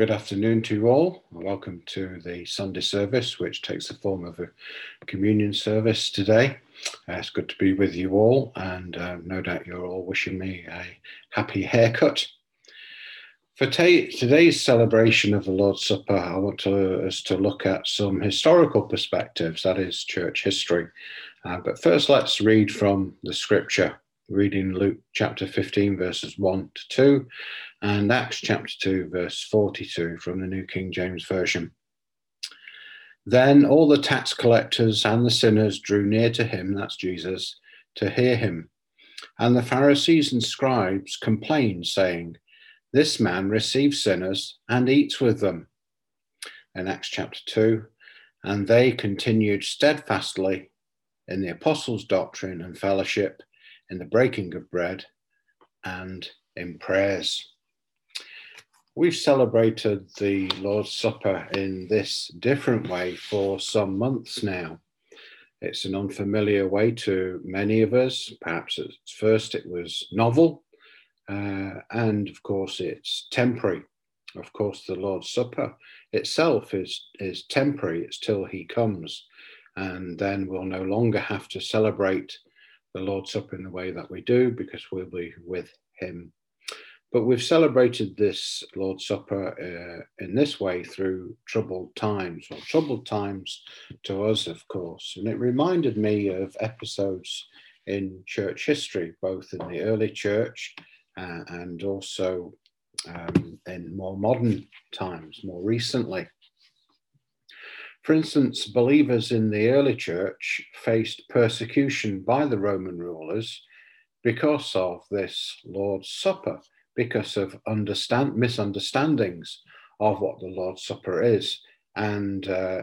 Good afternoon to you all. Welcome to the Sunday service, which takes the form of a communion service today. Uh, it's good to be with you all, and uh, no doubt you're all wishing me a happy haircut. For today's celebration of the Lord's Supper, I want to, us to look at some historical perspectives, that is, church history. Uh, but first, let's read from the scripture, reading Luke chapter 15, verses 1 to 2, and Acts chapter 2, verse 42 from the New King James Version. Then all the tax collectors and the sinners drew near to him, that's Jesus, to hear him. And the Pharisees and scribes complained, saying, This man receives sinners and eats with them. In Acts chapter 2, and they continued steadfastly in the apostles' doctrine and fellowship, in the breaking of bread, and in prayers. We've celebrated the Lord's Supper in this different way for some months now. It's an unfamiliar way to many of us. Perhaps at first it was novel, uh, and of course it's temporary. Of course, the Lord's Supper itself is, is temporary, it's till He comes, and then we'll no longer have to celebrate the Lord's Supper in the way that we do because we'll be with Him but we've celebrated this Lord's Supper uh, in this way through troubled times, or troubled times to us, of course. And it reminded me of episodes in church history, both in the early church uh, and also um, in more modern times, more recently. For instance, believers in the early church faced persecution by the Roman rulers because of this Lord's Supper because of understand misunderstandings of what the Lord's Supper is and uh,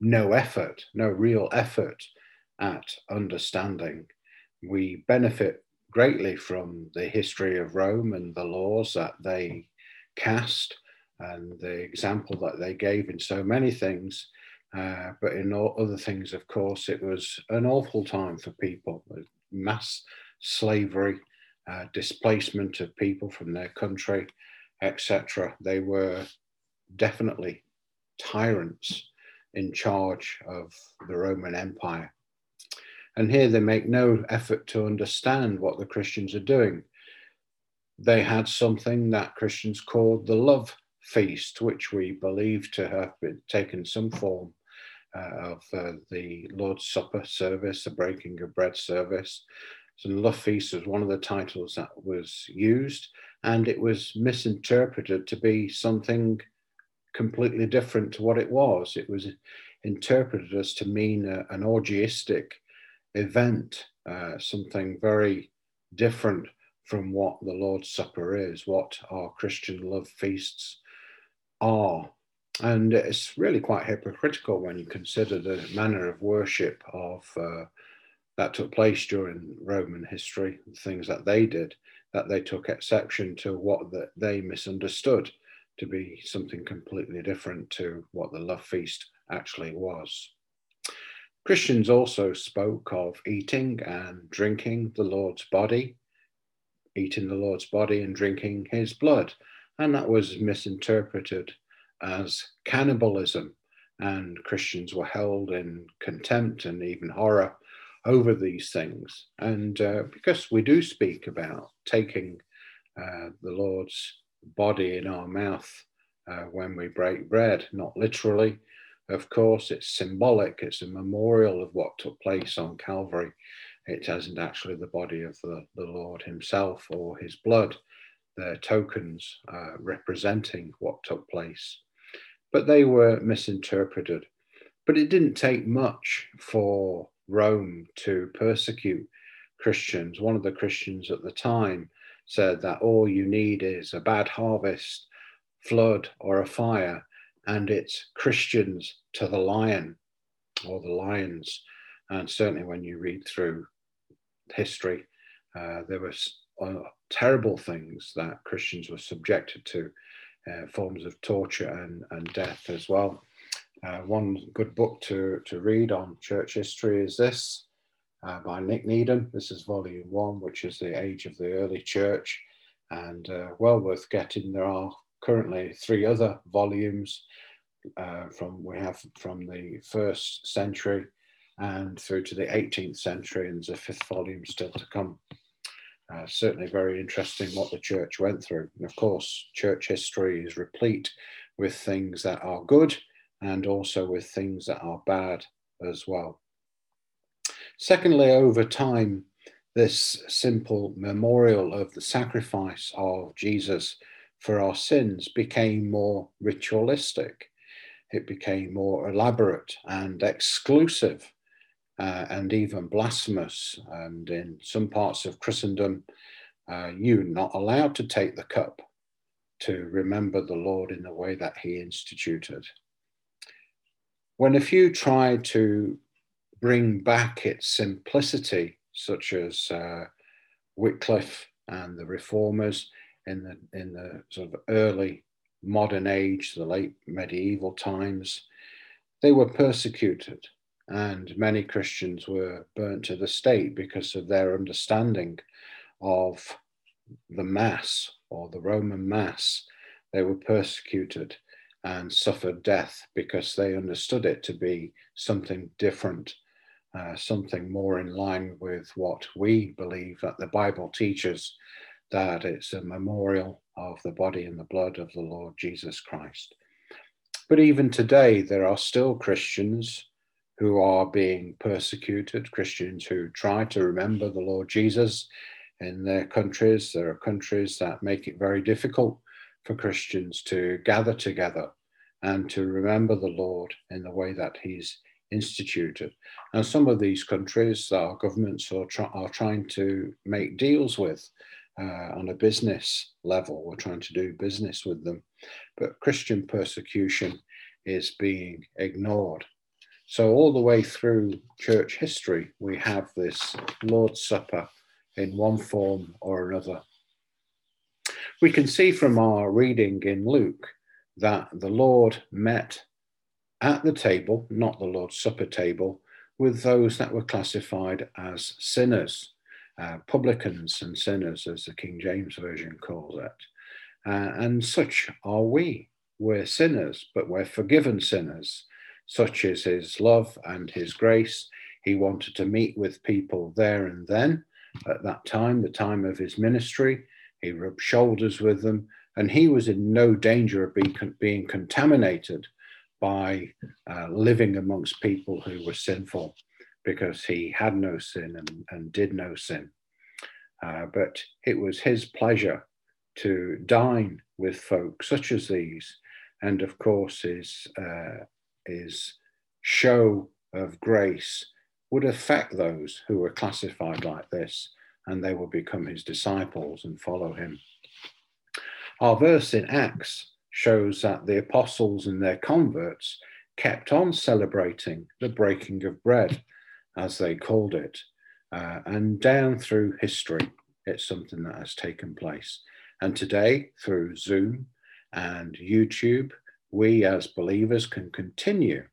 no effort, no real effort at understanding. We benefit greatly from the history of Rome and the laws that they cast and the example that they gave in so many things. Uh, but in all other things, of course, it was an awful time for people, mass slavery, uh, displacement of people from their country, etc. They were definitely tyrants in charge of the Roman Empire. And here they make no effort to understand what the Christians are doing. They had something that Christians called the love feast, which we believe to have been, taken some form uh, of uh, the Lord's Supper service, the breaking of bread service, so Love Feast was one of the titles that was used, and it was misinterpreted to be something completely different to what it was. It was interpreted as to mean a, an orgiastic event, uh, something very different from what the Lord's Supper is, what our Christian love feasts are. And it's really quite hypocritical when you consider the manner of worship of uh, that took place during Roman history, the things that they did, that they took exception to what that they misunderstood to be something completely different to what the love feast actually was. Christians also spoke of eating and drinking the Lord's body, eating the Lord's body and drinking his blood, and that was misinterpreted as cannibalism. And Christians were held in contempt and even horror over these things. And uh, because we do speak about taking uh, the Lord's body in our mouth uh, when we break bread, not literally, of course, it's symbolic, it's a memorial of what took place on Calvary. It isn't actually the body of the, the Lord Himself or His blood. They're tokens uh, representing what took place. But they were misinterpreted. But it didn't take much for Rome to persecute Christians. One of the Christians at the time said that all you need is a bad harvest, flood, or a fire, and it's Christians to the lion or the lions. And certainly when you read through history, uh, there were uh, terrible things that Christians were subjected to, uh, forms of torture and, and death as well. Uh, one good book to, to read on church history is this uh, by Nick Needham. This is volume one, which is the age of the early church, and uh, well worth getting. There are currently three other volumes uh, from we have from the first century and through to the 18th century, and there's a fifth volume still to come. Uh, certainly very interesting what the church went through. And of course, church history is replete with things that are good and also with things that are bad as well. Secondly, over time, this simple memorial of the sacrifice of Jesus for our sins became more ritualistic. It became more elaborate and exclusive uh, and even blasphemous. And in some parts of Christendom, uh, you're not allowed to take the cup to remember the Lord in the way that he instituted. When a few tried to bring back its simplicity, such as uh, Wycliffe and the reformers in the, in the sort of early modern age, the late medieval times, they were persecuted and many Christians were burnt to the stake because of their understanding of the Mass or the Roman Mass. They were persecuted and suffered death because they understood it to be something different, uh, something more in line with what we believe that the Bible teaches that it's a memorial of the body and the blood of the Lord Jesus Christ. But even today, there are still Christians who are being persecuted, Christians who try to remember the Lord Jesus in their countries. There are countries that make it very difficult for Christians to gather together and to remember the Lord in the way that He's instituted. And some of these countries, our governments are, try, are trying to make deals with uh, on a business level. We're trying to do business with them. But Christian persecution is being ignored. So, all the way through church history, we have this Lord's Supper in one form or another. We can see from our reading in Luke that the Lord met at the table, not the Lord's Supper table, with those that were classified as sinners, uh, publicans and sinners, as the King James Version calls it. Uh, and such are we. We're sinners, but we're forgiven sinners such is his love and his grace. He wanted to meet with people there and then at that time, the time of his ministry. He rubbed shoulders with them, and he was in no danger of being, being contaminated by uh, living amongst people who were sinful because he had no sin and, and did no sin. Uh, but it was his pleasure to dine with folk such as these, and of course, his uh, his show of grace would affect those who were classified like this, and they will become his disciples and follow him. Our verse in Acts shows that the apostles and their converts kept on celebrating the breaking of bread, as they called it, uh, and down through history, it's something that has taken place. And today, through Zoom and YouTube we as believers can continue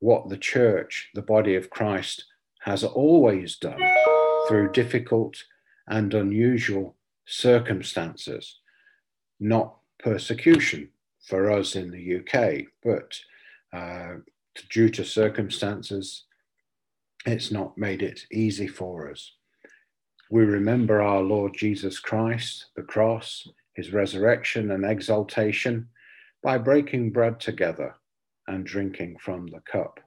what the church, the body of Christ, has always done through difficult and unusual circumstances, not persecution for us in the UK, but uh, due to circumstances, it's not made it easy for us. We remember our Lord Jesus Christ, the cross, his resurrection and exaltation by breaking bread together and drinking from the cup.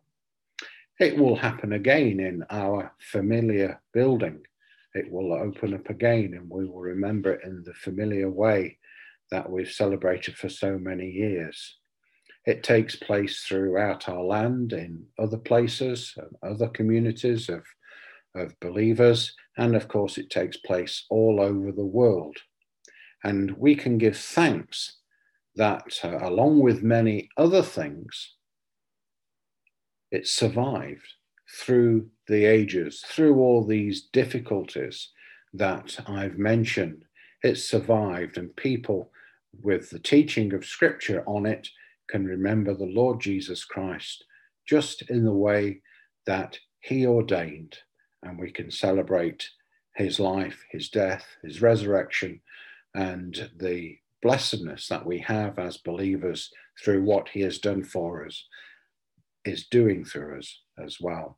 It will happen again in our familiar building. It will open up again and we will remember it in the familiar way that we've celebrated for so many years. It takes place throughout our land, in other places, and other communities of, of believers, and of course, it takes place all over the world. And we can give thanks that, uh, along with many other things, it survived through the ages, through all these difficulties that I've mentioned. It survived, and people with the teaching of Scripture on it can remember the Lord Jesus Christ just in the way that He ordained, and we can celebrate His life, His death, His resurrection, and the blessedness that we have as believers through what he has done for us is doing through us as well.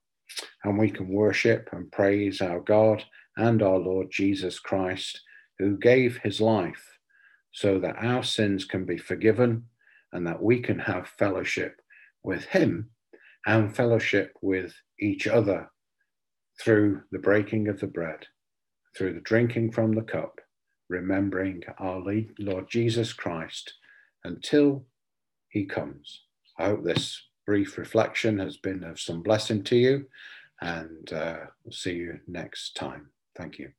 And we can worship and praise our God and our Lord Jesus Christ, who gave his life so that our sins can be forgiven and that we can have fellowship with him and fellowship with each other through the breaking of the bread, through the drinking from the cup, remembering our Lord Jesus Christ until he comes. I hope this brief reflection has been of some blessing to you, and uh, we'll see you next time. Thank you.